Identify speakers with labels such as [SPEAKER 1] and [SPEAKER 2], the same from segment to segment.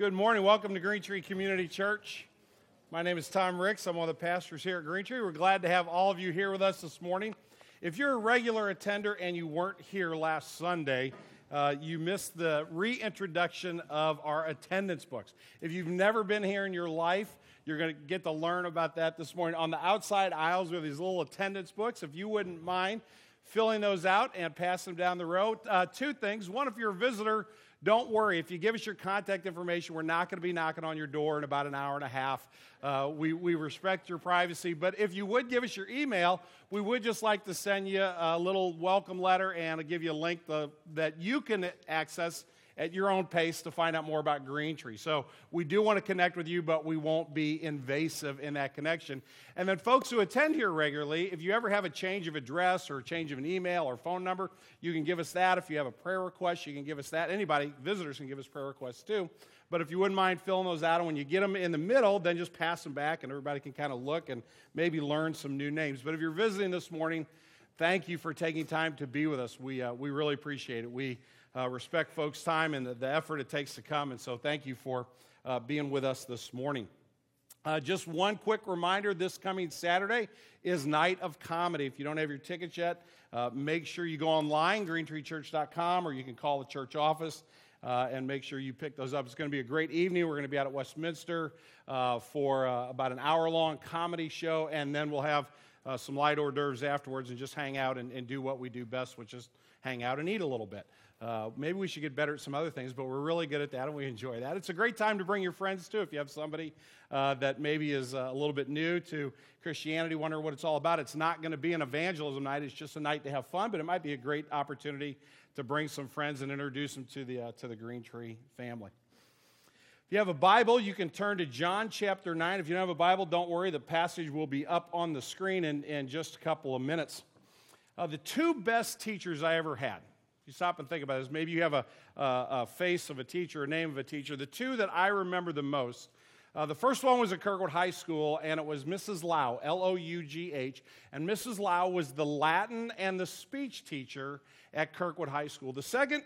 [SPEAKER 1] Good morning. Welcome to Green Tree Community Church. My name is Tom Ricks. I'm one of the pastors here at Green Tree. We're glad to have all of you here with us this morning. If you're a regular attender and you weren't here last Sunday, uh, you missed the reintroduction of our attendance books. If you've never been here in your life, you're going to get to learn about that this morning. On the outside aisles are these little attendance books. If you wouldn't mind filling those out and passing them down the road. Uh, two things. One, if you're a visitor, don't worry. If you give us your contact information, we're not going to be knocking on your door in about an hour and a half. Uh, we, we respect your privacy. But if you would give us your email, we would just like to send you a little welcome letter and give you a link to, that you can access at your own pace to find out more about Green Tree. So we do want to connect with you, but we won't be invasive in that connection. And then, folks who attend here regularly, if you ever have a change of address or a change of an email or phone number, you can give us that. If you have a prayer request, you can give us that. Anybody, visitors can give us prayer requests too. But if you wouldn't mind filling those out, and when you get them in the middle, then just pass them back, and everybody can kind of look and maybe learn some new names. But if you're visiting this morning, thank you for taking time to be with us. We, uh, we really appreciate it. We uh, respect folks' time and the, the, effort it takes to come. And so thank you for uh, being with us this morning. Uh, just one quick reminder this coming Saturday is Night of Comedy. If you don't have your tickets yet, uh, make sure you go online, greentreechurch.com, or you can call the church office. Uh, and make sure you pick those up. It's going to be a great evening. We're going to be out at Westminster uh, for about an hour long comedy show, and then we'll have uh, some light hors d'oeuvres afterwards and just hang out and, and, do what we do best, which is hang out and eat a little bit. Uh, maybe we should get better at some other things, but we're really good at that and we enjoy that. It's a great time to bring your friends too. If you have somebody uh, that maybe is uh, a little bit new to Christianity, wonder what it's all about, it's not going to be an evangelism night. It's just a night to have fun, but it might be a great opportunity to bring some friends and introduce them to the, uh, to the Green Tree family. If you have a Bible, you can turn to John chapter 9. If you don't have a Bible, don't worry. The passage will be up on the screen in, in just a couple of minutes. Uh, the two best teachers I ever had you stop and think about this, maybe you have a, a, a, face of a teacher, a name of a teacher. The two that I remember the most, uh, the first one was at Kirkwood High School, and it was Mrs. Lough, L O U G H. And Mrs. Lough was the Latin and the speech teacher at Kirkwood High School. The second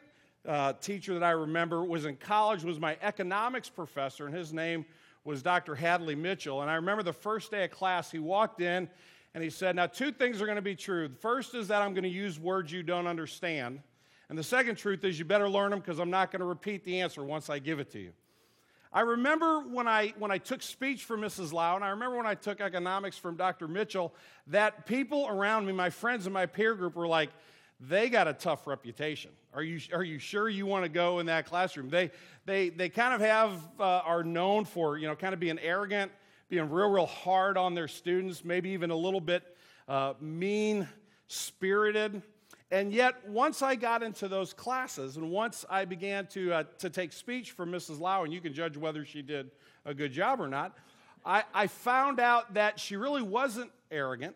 [SPEAKER 1] uh, teacher that I remember was in college, was my economics professor, and his name was Dr. Hadley Mitchell. And I remember the first day of class, he walked in and he said, Now, two things are going to be true. The first is that I'm going to use words you don't understand. And the second truth is you better learn them because I'm not going to repeat the answer once I give it to you. I remember when I, when I took speech from Mrs. Lough, and I remember when I took economics from Dr. Mitchell, that people around me, my friends in my peer group, were like, they got a tough reputation. Are you, are you sure you want to go in that classroom? They, they, they kind of have, uh, are known for, you know, kind of being arrogant, being real, real hard on their students, maybe even a little bit uh, mean spirited. And yet, once I got into those classes and once I began to, uh, to take speech from Mrs. Lough, and you can judge whether she did a good job or not, I, I found out that she really wasn't arrogant.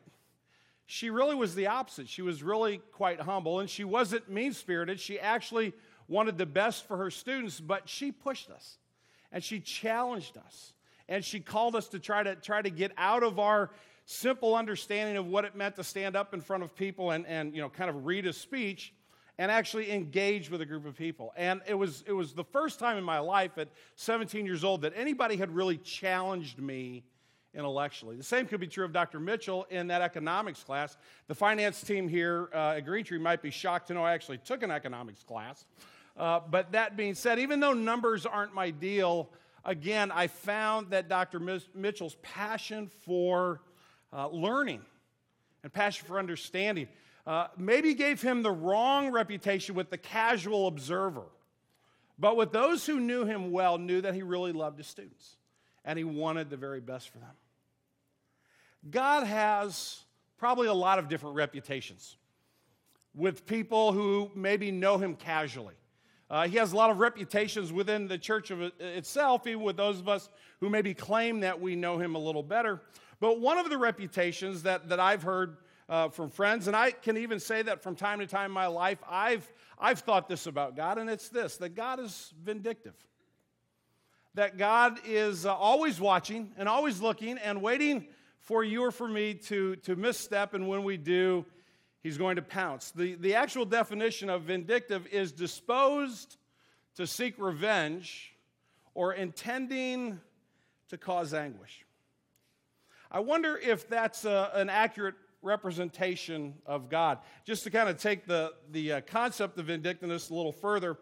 [SPEAKER 1] She really was the opposite. She was really quite humble, and she wasn't mean spirited. She actually wanted the best for her students, but she pushed us and she challenged us and she called us to try to try to get out of our simple understanding of what it meant to stand up in front of people and, and you know, kind of read a speech and actually engage with a group of people. And it was, it was the first time in my life at 17 years old that anybody had really challenged me intellectually. The same could be true of Dr. Mitchell in that economics class. The finance team here uh, at Green Tree might be shocked to know I actually took an economics class. Uh, but that being said, even though numbers aren't my deal, again, I found that Dr. Mitchell's passion for uh, learning and passion for understanding. Uh, maybe gave him the wrong reputation with the casual observer. But with those who knew him well, knew that he really loved his students and he wanted the very best for them. God has probably a lot of different reputations with people who maybe know him casually. Uh, he has a lot of reputations within the church of itself, even with those of us who maybe claim that we know him a little better. But one of the reputations that, that I've heard uh, from friends, and I can even say that from time to time in my life, I've, I've thought this about God, and it's this that God is vindictive. That God is uh, always watching and always looking and waiting for you or for me to, to misstep, and when we do, He's going to pounce. The, the actual definition of vindictive is disposed to seek revenge or intending to cause anguish. I wonder if that's a, an accurate representation of God. Just to kind of take the, the uh, concept of vindictiveness a little further,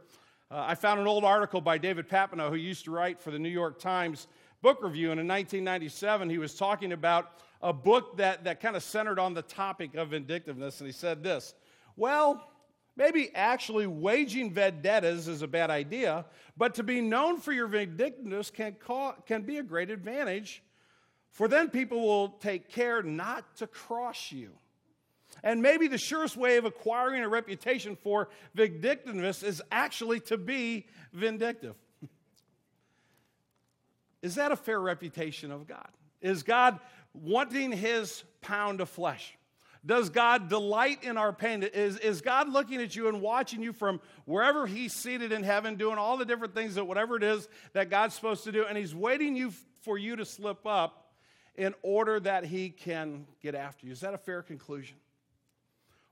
[SPEAKER 1] uh, I found an old article by David Papineau, who used to write for the New York Times Book Review. And in 1997, he was talking about a book that, that kind of centered on the topic of vindictiveness. And he said this Well, maybe actually waging vendettas is a bad idea, but to be known for your vindictiveness can, can be a great advantage for then people will take care not to cross you. And maybe the surest way of acquiring a reputation for vindictiveness is actually to be vindictive. is that a fair reputation of God? Is God wanting his pound of flesh? Does God delight in our pain? Is, is God looking at you and watching you from wherever He's seated in heaven, doing all the different things that whatever it is that God's supposed to do, and He's waiting you for you to slip up in order that he can get after you. Is that a fair conclusion?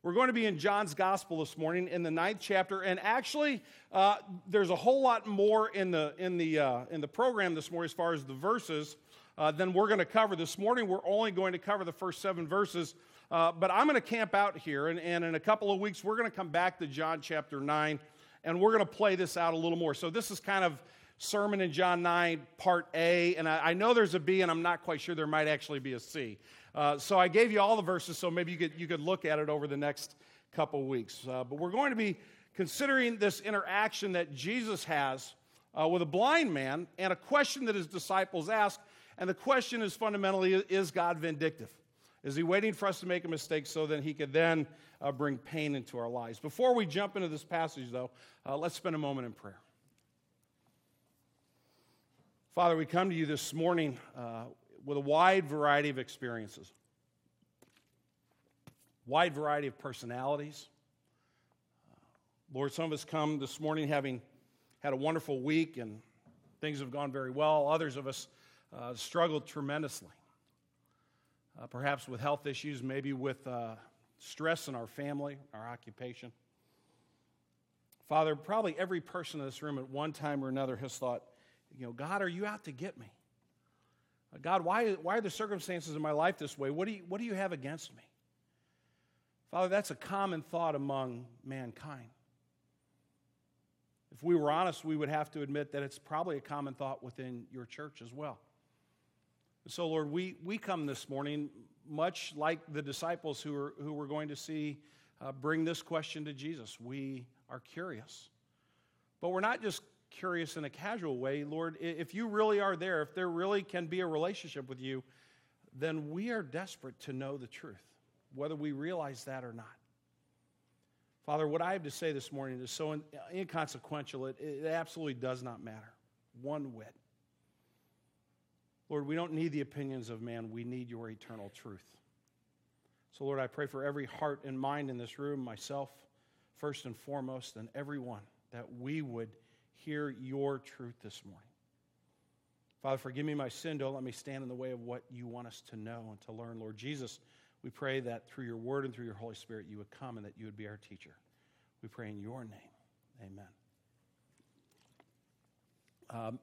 [SPEAKER 1] We're going to be in John's Gospel this morning in the ninth chapter, and actually, uh, there's a whole lot more in the in the uh, in the program this morning as far as the verses uh, than we're going to cover this morning. We're only going to cover the first seven verses, uh, but I'm going to camp out here, and, and in a couple of weeks, we're going to come back to John chapter nine, and we're going to play this out a little more. So this is kind of sermon in John 9, part A, and I, I, know there's a B, and I'm not quite sure there might actually be a C. Uh, so I gave you all the verses, so maybe you could, you could look at it over the next couple weeks. Uh, but we're going to be considering this interaction that Jesus has uh, with a blind man and a question that his disciples ask. And the question is fundamentally Is God vindictive? Is he waiting for us to make a mistake so that he could then uh, bring pain into our lives? Before we jump into this passage, though, uh, let's spend a moment in prayer. Father, we come to you this morning uh, with a wide variety of experiences, wide variety of personalities. Lord, some of us come this morning having had a wonderful week and things have gone very well. Others of us uh, struggled tremendously, uh, perhaps with health issues, maybe with uh, stress in our family, our occupation. Father, probably every person in this room at one time or another has thought, you know, God, are you out to get me? Uh, God, why, why are the circumstances in my life this way? What do, you, what do you have against me? Father, that's a common thought among mankind. If we were honest, we would have to admit that it's probably a common thought within your church as well. So, Lord, we, we come this morning much like the disciples who who we're going to see uh, bring this question to Jesus. We are curious. But we're not just curious in a casual way, Lord, if you really are there, if there really can be a relationship with you, then we are desperate to know the truth, whether we realize that or not. Father, what I have to say this morning is so inconsequential, it, it absolutely does not matter one whit. Lord, we don't need the opinions of man, we need your eternal truth. So, Lord, I pray for every heart and mind in this room, myself first and foremost, and everyone, that we would hear your truth this morning. Father, forgive me my sin. Don't let me stand in the way of what you want us to know and to learn. Lord Jesus, we pray that through your word and through your Holy Spirit, you would come and that you would be our teacher. We pray in your name. Amen. Um,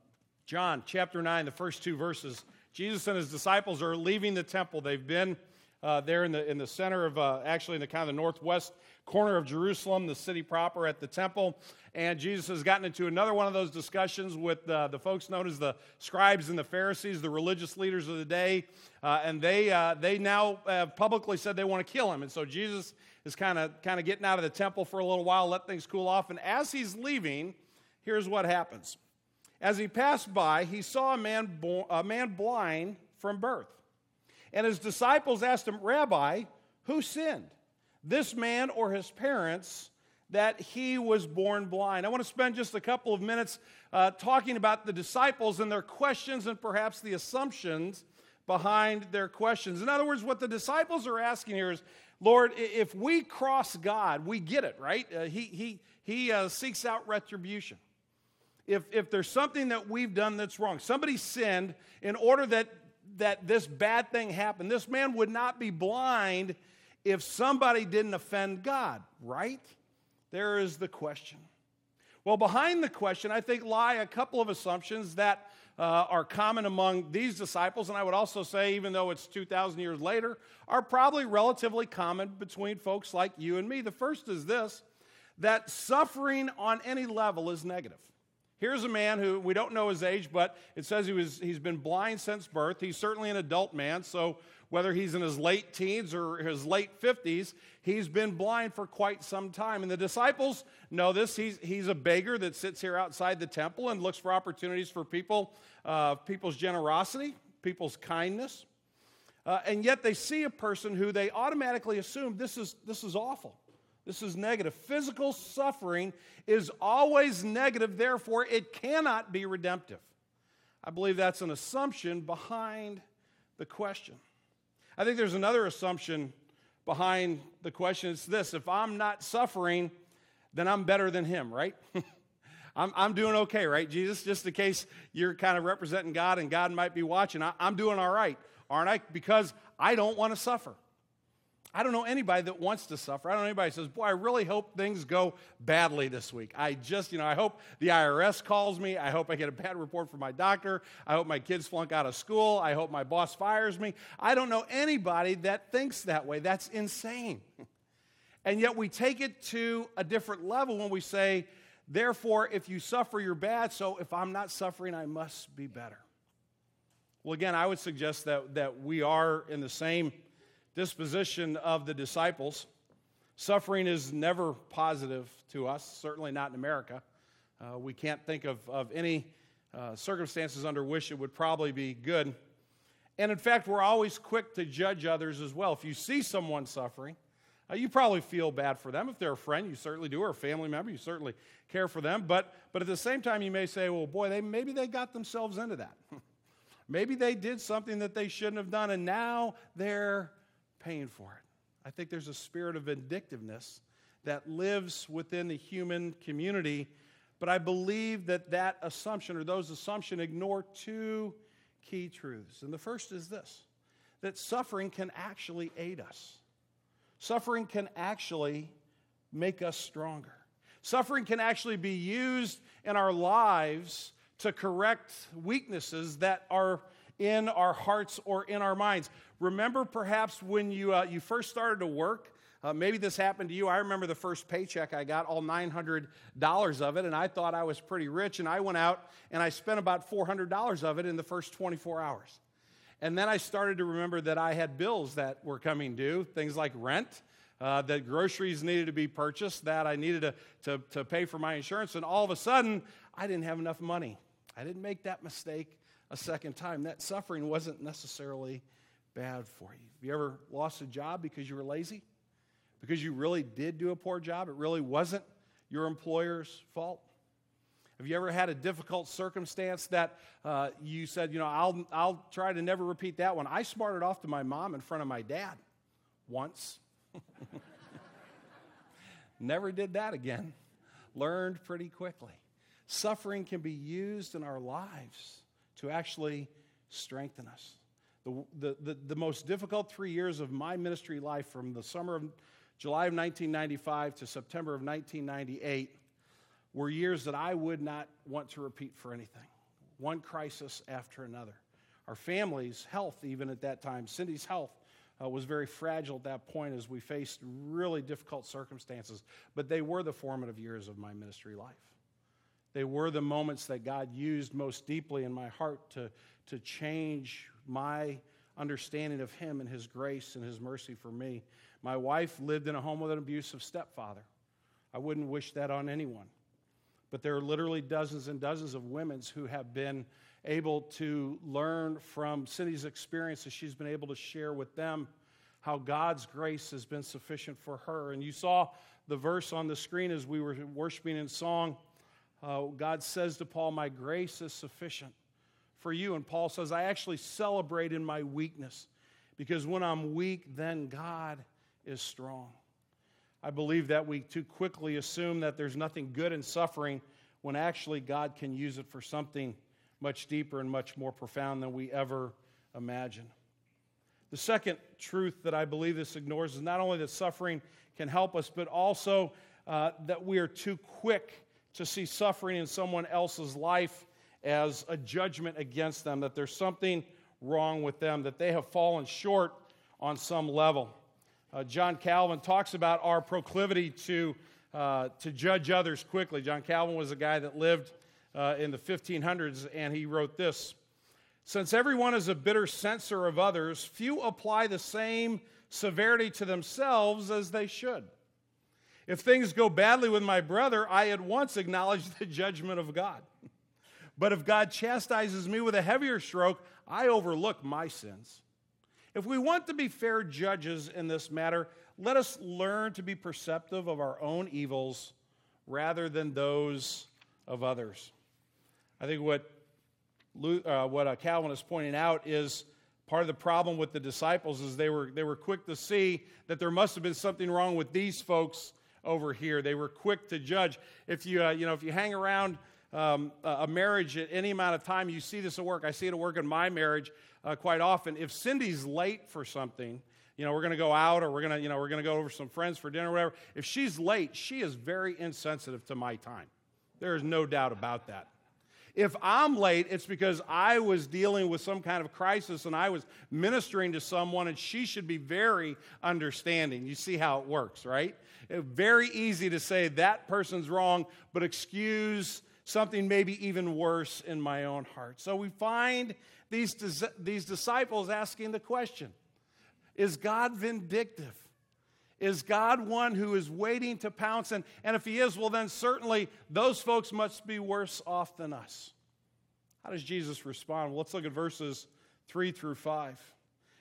[SPEAKER 1] John chapter 9, the first two verses. Jesus and his disciples are leaving the temple. They've been uh, there in the, in the center of, uh, actually, in the kind of the northwest corner of Jerusalem, the city proper at the temple. And Jesus has gotten into another one of those discussions with uh, the folks known as the scribes and the Pharisees, the religious leaders of the day. Uh, and they, uh, they now have publicly said they want to kill him. And so Jesus is kind of kind of getting out of the temple for a little while, let things cool off. And as he's leaving, here's what happens. As he passed by, he saw a man, bo- a man blind from birth. And his disciples asked him, Rabbi, who sinned? this man or his parents that he was born blind. I want to spend just a couple of minutes uh, talking about the disciples and their questions and perhaps the assumptions behind their questions. In other words, what the disciples are asking here is, Lord, if we cross God, we get it, right? Uh, he he, he uh, seeks out retribution. If, if there's something that we've done that's wrong, somebody sinned in order that, that this bad thing happened, this man would not be blind if somebody didn't offend God, right? There is the question. Well, behind the question, I think, lie a couple of assumptions that uh, are common among these disciples, and I would also say, even though it's 2,000 years later, are probably relatively common between folks like you and me. The first is this that suffering on any level is negative. Here's a man who we don't know his age, but it says he was, he's been blind since birth. He's certainly an adult man, so whether he's in his late teens or his late 50s, he's been blind for quite some time. And the disciples know this. He's, he's a beggar that sits here outside the temple and looks for opportunities for people, uh, people's generosity, people's kindness. Uh, and yet they see a person who they automatically assume this is, this is awful. This is negative. Physical suffering is always negative, therefore, it cannot be redemptive. I believe that's an assumption behind the question. I think there's another assumption behind the question. It's this if I'm not suffering, then I'm better than him, right? I'm, I'm doing okay, right, Jesus? Just in case you're kind of representing God and God might be watching, I, I'm doing all right, aren't I? Because I don't want to suffer. I don't know anybody that wants to suffer. I don't know anybody that says, Boy, I really hope things go badly this week. I just, you know, I hope the IRS calls me. I hope I get a bad report from my doctor. I hope my kids flunk out of school. I hope my boss fires me. I don't know anybody that thinks that way. That's insane. and yet we take it to a different level when we say, Therefore, if you suffer, you're bad. So if I'm not suffering, I must be better. Well, again, I would suggest that, that we are in the same disposition of the disciples. Suffering is never positive to us, certainly not in America. Uh, we can't think of, of any uh, circumstances under which it would probably be good. And in fact, we're always quick to judge others as well. If you see someone suffering, uh, you probably feel bad for them. If they're a friend, you certainly do, or a family member, you certainly care for them. But, but at the same time, you may say, well, boy, they, maybe they got themselves into that. maybe they did something that they shouldn't have done, and now they're paying for it. I think there's a spirit of vindictiveness that lives within the human community, but I believe that that assumption or those assumptions ignore two key truths. And the first is this that suffering can actually aid us. Suffering can actually make us stronger. Suffering can actually be used in our lives to correct weaknesses that are in our hearts or in our minds. Remember perhaps when you, uh, you first started to work? Uh, maybe this happened to you. I remember the first paycheck I got, all $900 of it, and I thought I was pretty rich. And I went out and I spent about $400 of it in the first 24 hours. And then I started to remember that I had bills that were coming due, things like rent, uh, that groceries needed to be purchased, that I needed to, to, to pay for my insurance. And all of a sudden, I didn't have enough money. I didn't make that mistake a second time. That suffering wasn't necessarily bad for you. Have you ever lost a job because you were lazy? Because you really did do a poor job? It really wasn't your employer's fault? Have you ever had a difficult circumstance that uh, you said, you know, I'll, I'll try to never repeat that one? I smarted off to my mom in front of my dad once. never did that again. Learned pretty quickly. Suffering can be used in our lives to actually strengthen us. The, the, the, the, most difficult three years of my ministry life from the summer of July of 1995 to September of 1998 were years that I would not want to repeat for anything. One crisis after another. Our family's health, even at that time, Cindy's health, uh, was very fragile at that point as we faced really difficult circumstances. But they were the formative years of my ministry life. They were the moments that God used most deeply in my heart to, to change my understanding of Him and His grace and His mercy for me. My wife lived in a home with an abusive stepfather. I wouldn't wish that on anyone. But there are literally dozens and dozens of women who have been able to learn from Cindy's experiences. She's been able to share with them how God's grace has been sufficient for her. And you saw the verse on the screen as we were worshiping in song uh, God says to Paul, My grace is sufficient for you. And Paul says, I actually celebrate in my weakness because when I'm weak, then God is strong. I believe that we too quickly assume that there's nothing good in suffering when actually God can use it for something much deeper and much more profound than we ever imagine. The second truth that I believe this ignores is not only that suffering can help us, but also uh, that we are too quick to see suffering in someone else's life as a judgment against them, that there's something wrong with them, that they have fallen short on some level. Uh, John Calvin talks about our proclivity to, uh, to judge others quickly. John Calvin was a guy that lived uh, in the 1500s, and he wrote this Since everyone is a bitter censor of others, few apply the same severity to themselves as they should. If things go badly with my brother, I at once acknowledge the judgment of God. But if God chastises me with a heavier stroke, I overlook my sins. If we want to be fair judges in this matter, let us learn to be perceptive of our own evils rather than those of others. I think what, uh, what uh, Calvin is pointing out is part of the problem with the disciples is they were, they were quick to see that there must have been something wrong with these folks over here. They were quick to judge. If you, uh, you know, if you hang around um, a marriage at any amount of time, you see this at work. I see it at work in my marriage uh, quite often. If Cindy's late for something, you know, we're going to go out or we're going to, you know, we're going to go over some friends for dinner or whatever. If she's late, she is very insensitive to my time. There is no doubt about that. If I'm late, it's because I was dealing with some kind of crisis and I was ministering to someone, and she should be very understanding. You see how it works, right? Eh, very easy to say that person's wrong, but excuse something maybe even worse in my own heart. So we find these, these disciples asking the question Is God vindictive? Is God one who is waiting to pounce? And, and if he is, well, then certainly those folks must be worse off than us. How does Jesus respond? Well, let's look at verses 3 through 5.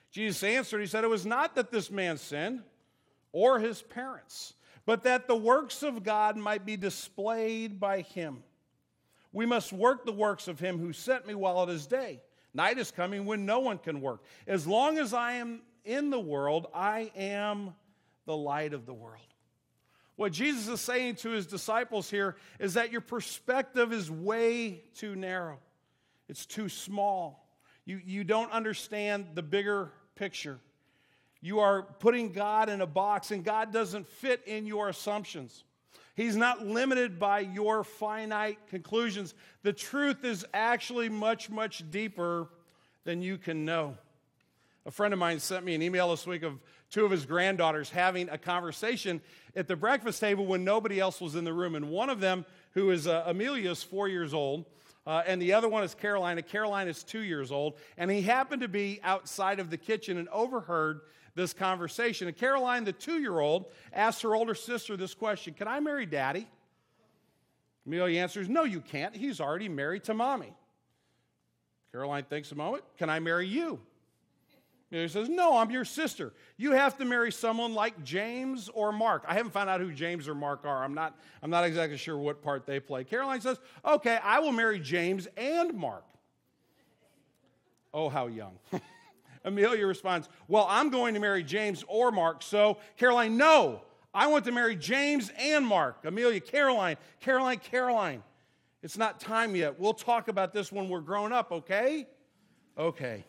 [SPEAKER 1] Jesus answered, He said, It was not that this man sinned or his parents, but that the works of God might be displayed by him. We must work the works of him who sent me while it is day. Night is coming when no one can work. As long as I am in the world, I am the light of the world. What Jesus is saying to his disciples here is that your perspective is way too narrow, it's too small. You, you don't understand the bigger picture. You are putting God in a box, and God doesn't fit in your assumptions. He's not limited by your finite conclusions. The truth is actually much, much deeper than you can know. A friend of mine sent me an email this week of two of his granddaughters having a conversation at the breakfast table when nobody else was in the room. And one of them, who is uh, Amelia, is four years old. Uh, and the other one is Carolina. Carolina is two years old. And he happened to be outside of the kitchen and overheard this conversation. And Caroline, the two year old, asked her older sister this question Can I marry daddy? Amelia answers, No, you can't. He's already married to mommy. Caroline thinks a moment. Can I marry you? Amelia says, No, I'm your sister. You have to marry someone like James or Mark. I haven't found out who James or Mark are. I'm not, I'm not exactly sure what part they play. Caroline says, Okay, I will marry James and Mark. Oh, how young. Amelia responds, Well, I'm going to marry James or Mark. So, Caroline, no, I want to marry James and Mark. Amelia, Caroline, Caroline, Caroline. It's not time yet. We'll talk about this when we're grown up, okay? Okay.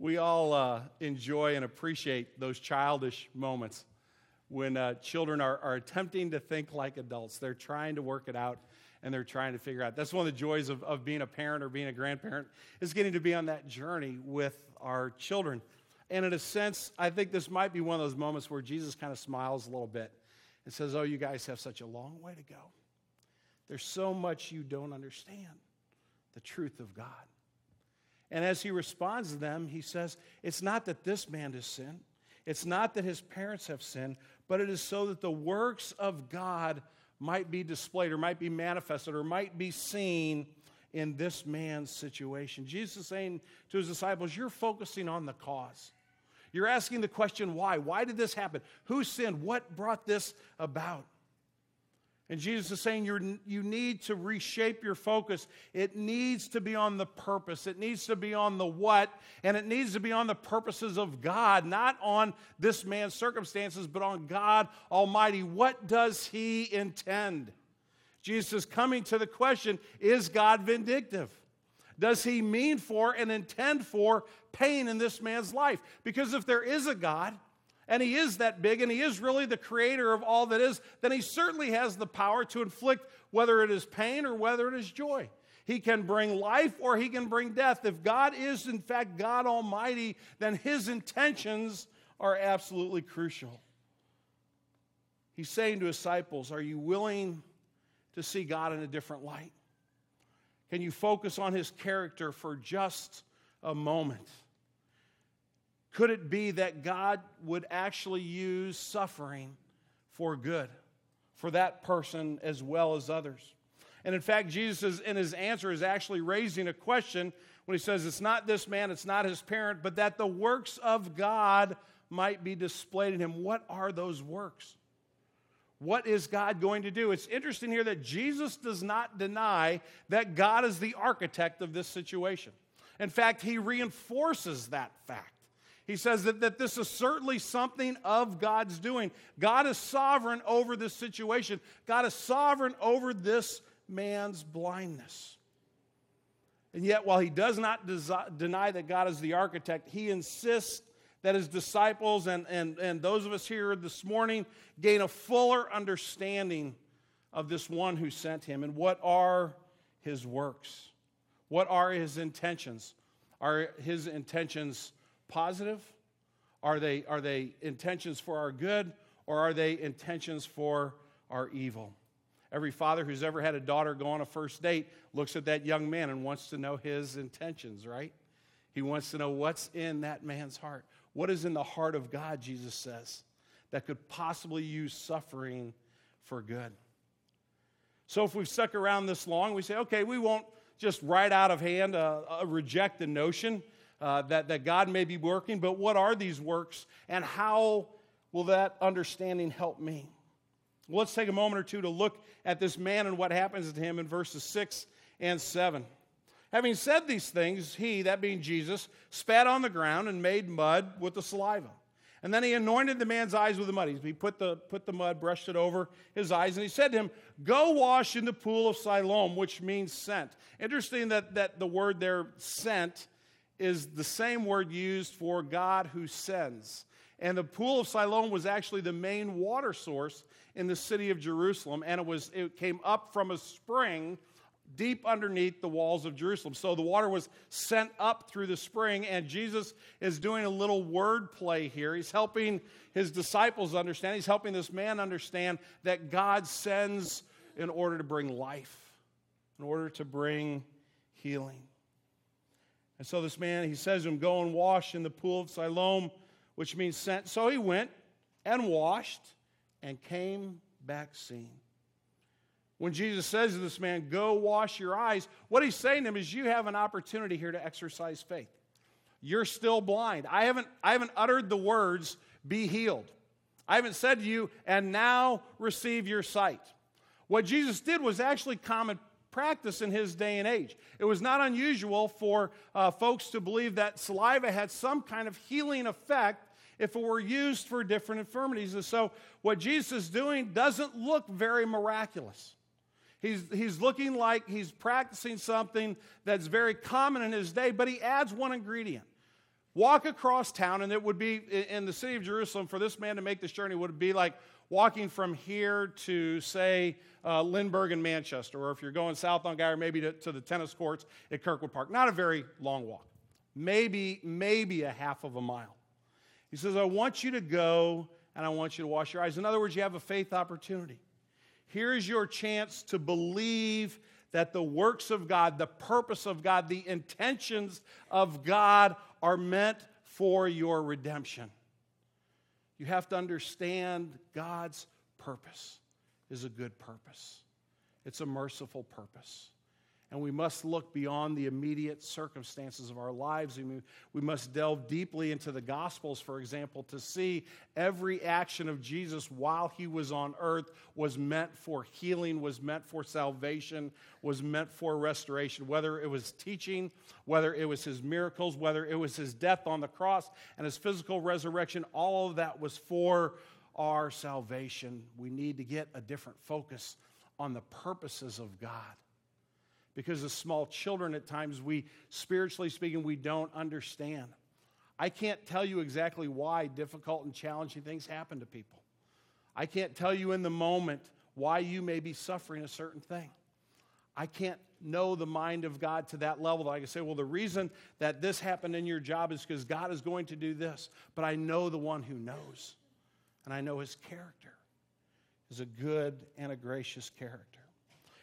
[SPEAKER 1] We all uh, enjoy and appreciate those childish moments when uh, children are, are attempting to think like adults. They're trying to work it out and they're trying to figure out. That's one of the joys of, of being a parent or being a grandparent is getting to be on that journey with our children. And in a sense, I think this might be one of those moments where Jesus kind of smiles a little bit and says, Oh, you guys have such a long way to go. There's so much you don't understand the truth of God. And as he responds to them, he says, It's not that this man has sinned, it's not that his parents have sinned, but it is so that the works of God might be displayed or might be manifested or might be seen in this man's situation. Jesus saying to his disciples, You're focusing on the cause. You're asking the question, why? Why did this happen? Who sinned? What brought this about? And Jesus is saying you you need to reshape your focus. It needs to be on the purpose, it needs to be on the what, and it needs to be on the purposes of God, not on this man's circumstances, but on God Almighty. What does He intend? Jesus is coming to the question is God vindictive? Does He mean for and intend for pain in this man's life? Because if there is a God, and he is that big, and he is really the creator of all that is, then he certainly has the power to inflict whether it is pain or whether it is joy. He can bring life or he can bring death. If God is, in fact, God Almighty, then his intentions are absolutely crucial. He's saying to his disciples, Are you willing to see God in a different light? Can you focus on his character for just a moment? Could it be that God would actually use suffering for good for that person as well as others? And in fact, Jesus, is, in his answer, is actually raising a question when he says, It's not this man, it's not his parent, but that the works of God might be displayed in him. What are those works? What is God going to do? It's interesting here that Jesus does not deny that God is the architect of this situation. In fact, he reinforces that fact. He says that, that this is certainly something of God's doing. God is sovereign over this situation, God is sovereign over this man's blindness. And yet, while he does not desi- deny that God is the architect, he insists that his disciples and, and, and those of us here this morning gain a fuller understanding of this one who sent him and what are his works? What are his intentions? Are his intentions positive? Are they, are they intentions for our good or are they intentions for our evil? Every father who's ever had a daughter go on a first date looks at that young man and wants to know his intentions, right? He wants to know what's in that man's heart. What is in the heart of God, Jesus says, that could possibly use suffering for good? So if we've stuck around this long, we say, okay, we won't just right out of hand uh, uh, reject the notion uh, that, that God may be working, but what are these works and how will that understanding help me? Well, let's take a moment or two to look at this man and what happens to him in verses 6 and 7. Having said these things, he, that being Jesus, spat on the ground and made mud with the saliva. And then he anointed the man's eyes with the mud. He put the, put the mud, brushed it over his eyes, and he said to him, Go wash in the pool of Siloam, which means sent. Interesting that, that the word there, sent, is the same word used for God who sends. And the pool of Siloam was actually the main water source in the city of Jerusalem, and it, was, it came up from a spring deep underneath the walls of Jerusalem. So the water was sent up through the spring, and Jesus is doing a little word play here. He's helping his disciples understand, he's helping this man understand that God sends in order to bring life, in order to bring healing. And so this man, he says to him, Go and wash in the pool of Siloam, which means sent. So he went and washed and came back seeing when Jesus says to this man, Go wash your eyes, what he's saying to him is, You have an opportunity here to exercise faith. You're still blind. I haven't, I haven't uttered the words, Be healed. I haven't said to you, And now receive your sight. What Jesus did was actually common practice in his day and age. It was not unusual for uh, folks to believe that saliva had some kind of healing effect if it were used for different infirmities. And so, what Jesus is doing doesn't look very miraculous. He's, he's looking like he's practicing something that's very common in his day, but he adds one ingredient. Walk across town, and it would be in the city of Jerusalem for this man to make this journey would be like walking from here to, say, uh, Lindbergh and Manchester, or if you're going south on Geyer, or maybe to, to the tennis courts at Kirkwood Park. Not a very long walk, maybe, maybe a half of a mile. He says, I want you to go and I want you to wash your eyes. In other words, you have a faith opportunity. Here's your chance to believe that the works of God, the purpose of God, the intentions of God are meant for your redemption. You have to understand God's purpose is a good purpose, it's a merciful purpose and we must look beyond the immediate circumstances of our lives. We, must delve deeply into the Gospels, for example, to see every action of Jesus while he was on earth was meant for healing, was meant for salvation, was meant for restoration. Whether it was teaching, whether it was his miracles, whether it was his death on the cross and his physical resurrection, all of that was for our salvation. We need to get a different focus on the purposes of God because as small children, at times, we, spiritually speaking, we don't understand. I can't tell you exactly why difficult and challenging things happen to people. I can't tell you in the moment why you may be suffering a certain thing. I can't know the mind of God to that level that I can say, well, the reason that this happened in your job is because God is going to do this. But I know the one who knows, and I know his character is a good and a gracious character.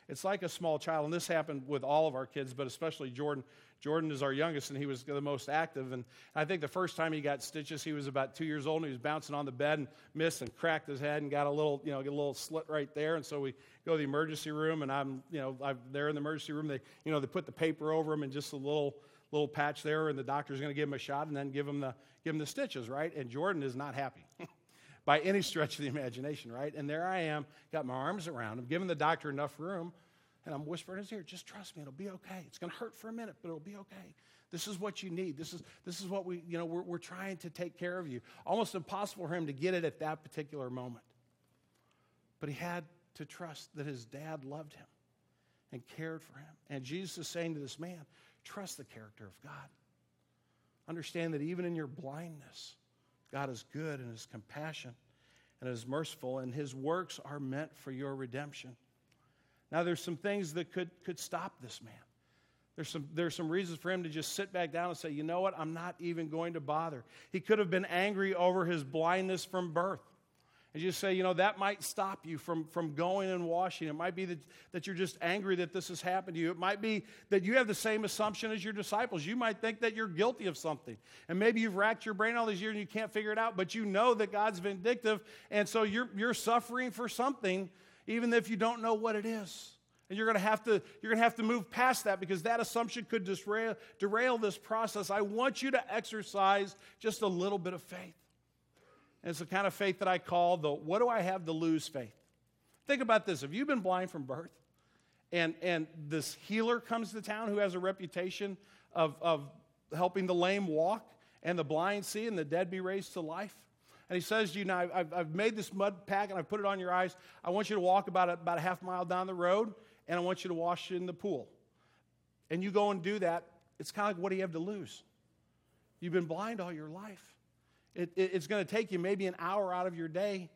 [SPEAKER 1] It's like a small child, and this happened with all of our kids, but especially Jordan. Jordan is our youngest, and he was the most active. And I think the first time he got stitches, he was about two years old, and he was bouncing on the bed and missed and cracked his head and got a little, you know, a little slit right there. And so we go to the emergency room, and I'm, you know, I'm there in the emergency room. They, you know, they put the paper over him and just a little, little patch there, and the doctor's going to give him a shot and then give him the, give him the stitches, right? And Jordan is not happy. by any stretch of the imagination, right? And there I am, got my arms around him, giving the doctor enough room and I'm whispering in his ear, just trust me, it'll be okay. It's going to hurt for a minute, but it'll be okay. This is what you need. This is, this is what we, you know, we're, we're trying to take care of you. Almost impossible for him to get it at that particular moment. But he had to trust that his dad loved him and cared for him. And Jesus is saying to this man, trust the character of God. Understand that even in your blindness, God is good and is compassion and is merciful, and his works are meant for your redemption. Now, there's some things that could, could stop this man. There's some, there's some reasons for him to just sit back down and say, you know what, I'm not even going to bother. He could have been angry over his blindness from birth. And just say, you know, that might stop you from, from going and washing. It might be that, that you're just angry that this has happened to you. It might be that you have the same assumption as your disciples. You might think that you're guilty of something. And maybe you've racked your brain all these years and you can't figure it out, but you know that God's vindictive. And so you're, you're suffering for something even if you don't know what it is. And you're going to have to you're going to have to move past that because that assumption could derail, derail this process. I want you to exercise just a little bit of faith. And it's the kind of faith that I call the what do I have to lose faith? Think about this. Have you been blind from birth? And, and this healer comes to town who has a reputation of, of helping the lame walk and the blind see and the dead be raised to life. And he says to you, Now, I've, I've made this mud pack and I've put it on your eyes. I want you to walk about a, about a half mile down the road and I want you to wash in the pool. And you go and do that. It's kind of like, what do you have to lose? You've been blind all your life. It, it, it's going to take you maybe an hour out of your day.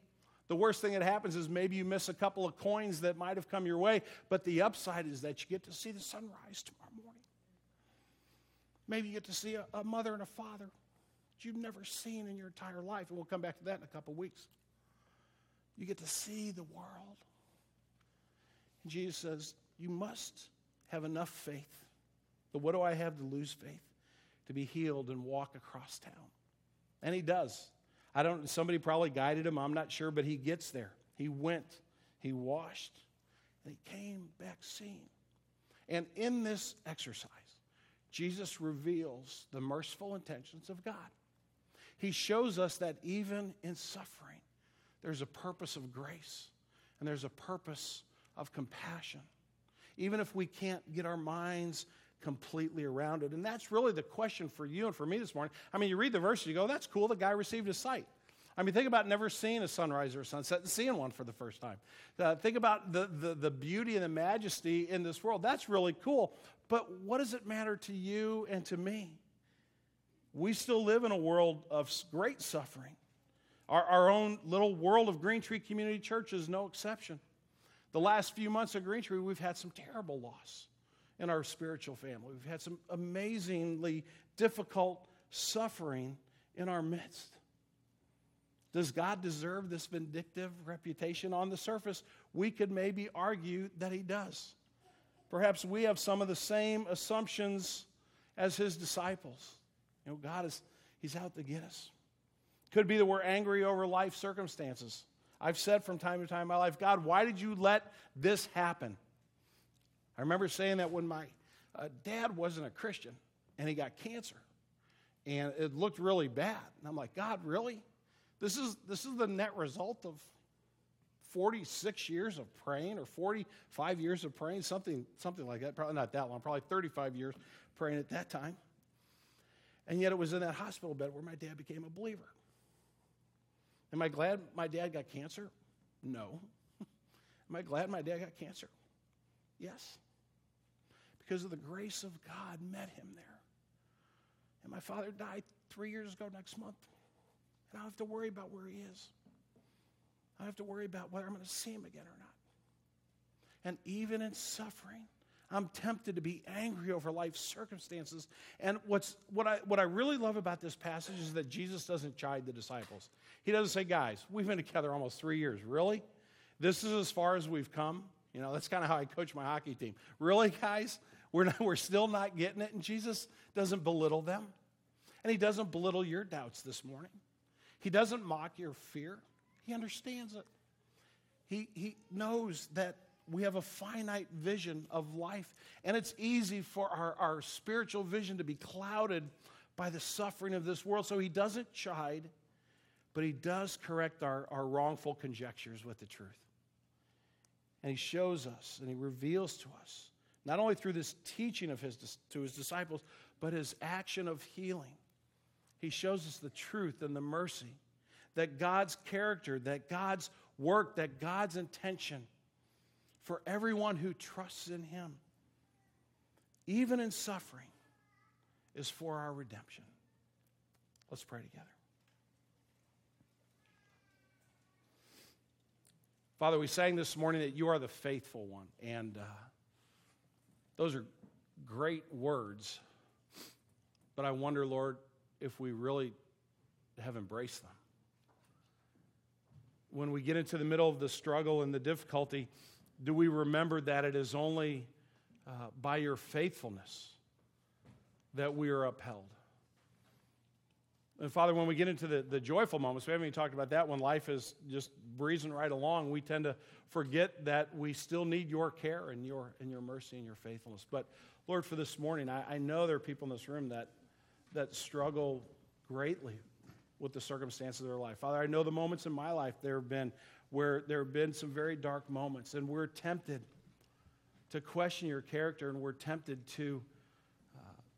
[SPEAKER 1] The worst thing that happens is maybe you miss a couple of coins that might have come your way, but the upside is that you get to see the sunrise tomorrow morning. Maybe you get to see a, a mother and a father that you've never seen in your entire life. And we'll come back to that in a couple of weeks. You get to see the world. And Jesus says, You must have enough faith. But what do I have to lose faith? To be healed and walk across town. And he does. I don't, somebody probably guided him, I'm not sure, but he gets there. He went, he washed, and he came back seeing. And in this exercise, Jesus reveals the merciful intentions of God. He shows us that even in suffering, there's a purpose of grace and there's a purpose of compassion. Even if we can't get our minds completely around it. And that's really the question for you and for me this morning. I mean, you read the verse you go, that's cool, the guy received his sight. I mean, think about never seeing a sunrise or a sunset and seeing one for the first time. Uh, think about the, the, the beauty and the majesty in this world. That's really cool. But what does it matter to you and to me? we still live in a world of great suffering. Our, our own little world of Green Tree Community Church is no exception. The last few months of Green Tree, we've had some terrible loss in our spiritual family. We've had some amazingly difficult suffering in our midst. Does God deserve this vindictive reputation? On the surface, we could maybe argue that He does. Perhaps we have some of the same assumptions as His disciples. You know, God is, He's out to get us. Could be that we're angry over life circumstances. I've said from time to time in my life, God, why did you let this happen? I remember saying that when my uh, dad wasn't a Christian and he got cancer and it looked really bad. And I'm like, God, really? This is, this is the net result of 46 years of praying or 45 years of praying, something, something like that. Probably not that long, probably 35 years praying at that time. And yet it was in that hospital bed where my dad became a believer. Am I glad my dad got cancer? No. Am I glad my dad got cancer? Yes. Because of the grace of God met him there. And my father died three years ago next month. And I don't have to worry about where he is. I don't have to worry about whether I'm going to see him again or not. And even in suffering, I'm tempted to be angry over life's circumstances. And what's, what, I, what I really love about this passage is that Jesus doesn't chide the disciples. He doesn't say, guys, we've been together almost three years. Really? This is as far as we've come? You know, that's kind of how I coach my hockey team. Really, guys? We're, not, we're still not getting it? And Jesus doesn't belittle them. And he doesn't belittle your doubts this morning. He doesn't mock your fear. He understands it. He, he knows that we have a finite vision of life. And it's easy for our, our spiritual vision to be clouded by the suffering of this world. So he doesn't chide, but he does correct our, our wrongful conjectures with the truth. And he shows us and he reveals to us, not only through this teaching of his, to his disciples, but his action of healing. He shows us the truth and the mercy that God's character, that God's work, that God's intention for everyone who trusts in him, even in suffering, is for our redemption. Let's pray together. Father, we sang this morning that you are the faithful one, and uh, those are great words. But I wonder, Lord, if we really have embraced them. When we get into the middle of the struggle and the difficulty, do we remember that it is only uh, by your faithfulness that we are upheld? And Father, when we get into the, the joyful moments, we haven't even talked about that when life is just breezing right along, we tend to forget that we still need your care and your, and your mercy and your faithfulness. But Lord, for this morning, I, I know there are people in this room that, that struggle greatly with the circumstances of their life. Father, I know the moments in my life there have been where there have been some very dark moments, and we're tempted to question your character, and we're tempted to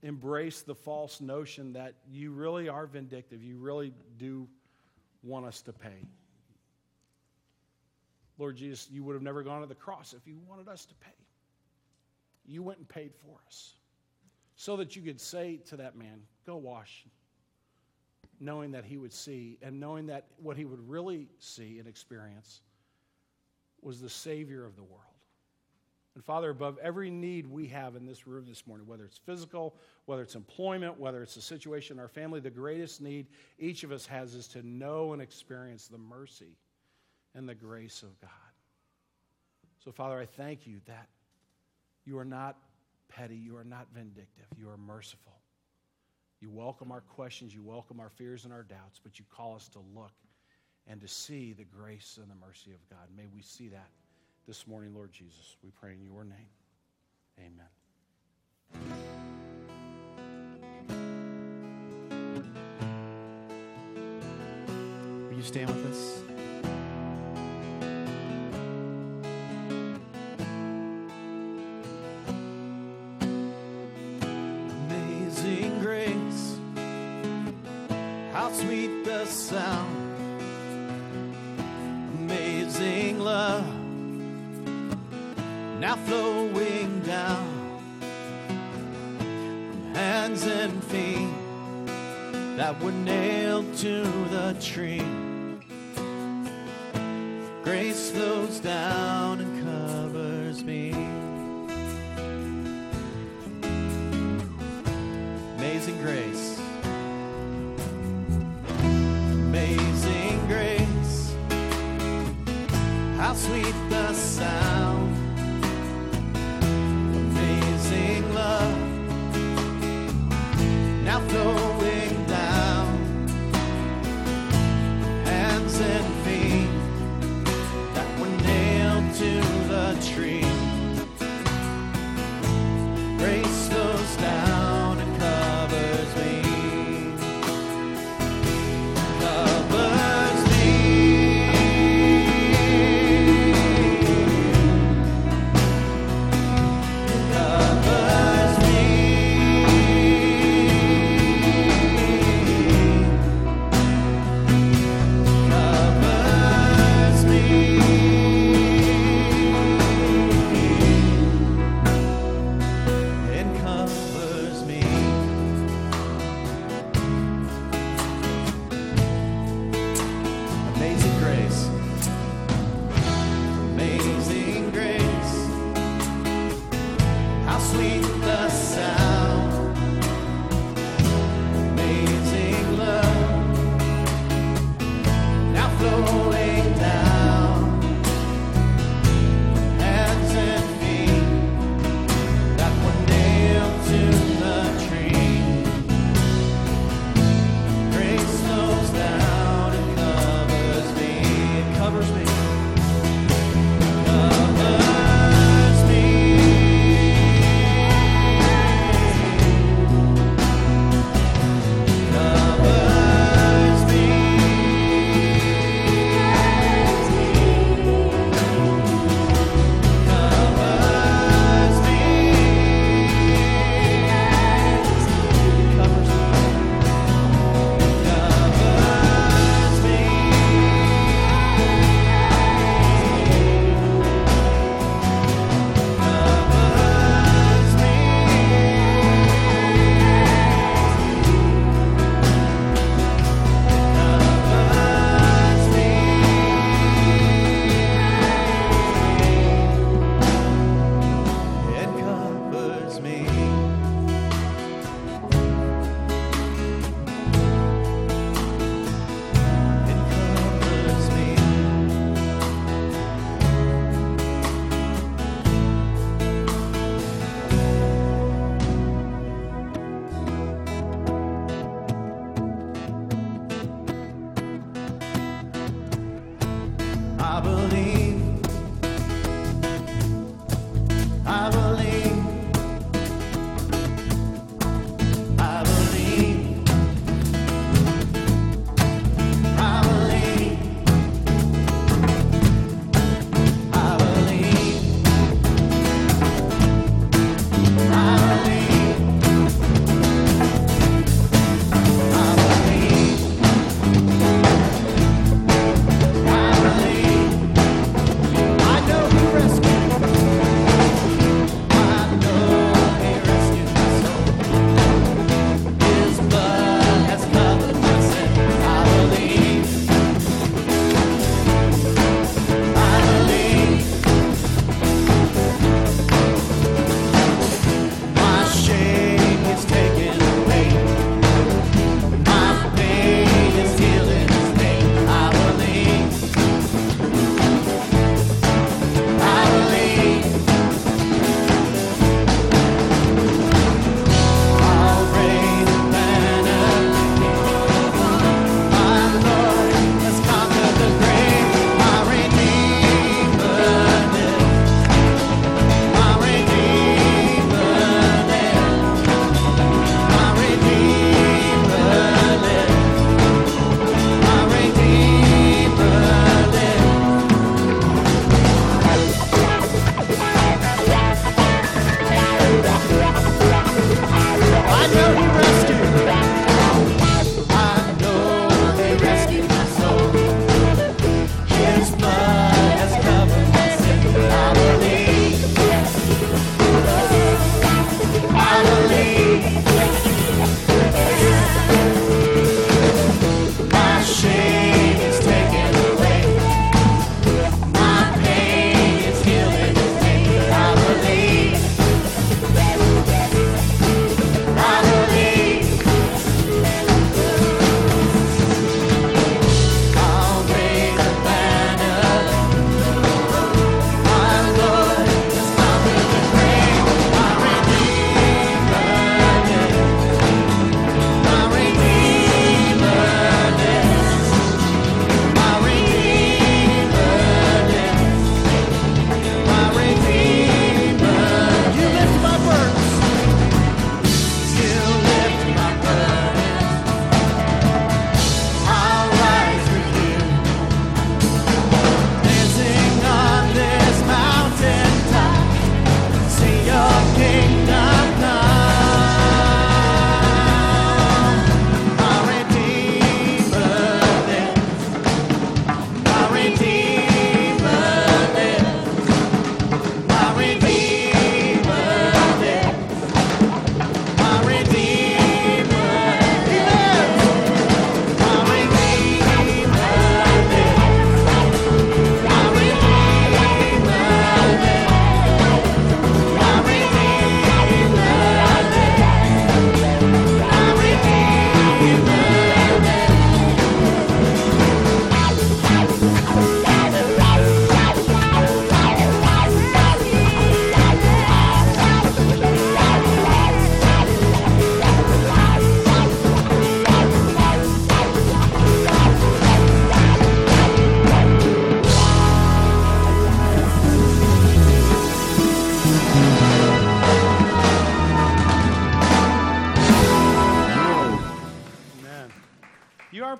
[SPEAKER 1] embrace the false notion that you really are vindictive. You really do want us to pay. Lord Jesus, you would have never gone to the cross if you wanted us to pay. You went and paid for us so that you could say to that man, Go wash knowing that he would see and knowing that what he would really see and experience was the Savior of the world. And Father, above every need we have in this room this morning, whether it's physical, whether it's employment, whether it's a situation in our family, the greatest need each of us has is to know and experience the mercy and the grace of God. So, Father, I thank you that you are not petty, you are not vindictive, you are merciful. You welcome our questions, you welcome our fears and our doubts, but you call us to look and to see the grace and the mercy of God. May we see that this morning, Lord Jesus. We pray in your name. Amen.
[SPEAKER 2] Will you stand with us? Were nailed to the tree. Grace flows down and covers me. Amazing grace. Amazing grace. How sweet the sound.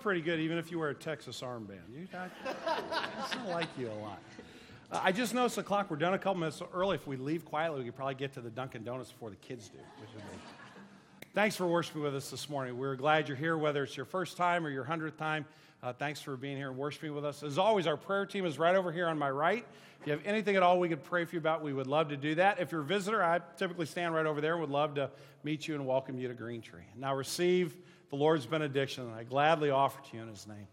[SPEAKER 1] Pretty good, even if you wear a Texas armband. You, I, I still like you a lot. Uh, I just noticed the clock. We're done a couple minutes early. If we leave quietly, we could probably get to the Dunkin' Donuts before the kids do. Thanks for worshiping with us this morning. We're glad you're here, whether it's your first time or your hundredth time. Uh, thanks for being here and worshiping with us. As always, our prayer team is right over here on my right. If you have anything at all we could pray for you about, we would love to do that. If you're a visitor, I typically stand right over there and would love to meet you and welcome you to Green Tree. Now receive the Lord's benediction, and I gladly offer to you in His name.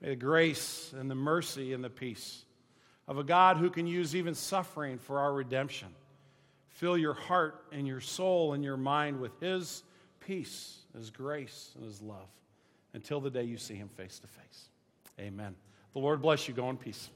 [SPEAKER 1] May the grace and the mercy and the peace of a God who can use even suffering for our redemption fill your heart and your soul and your mind with His peace, His grace, and His love until the day you see Him face to face. Amen. The Lord bless you. Go in peace.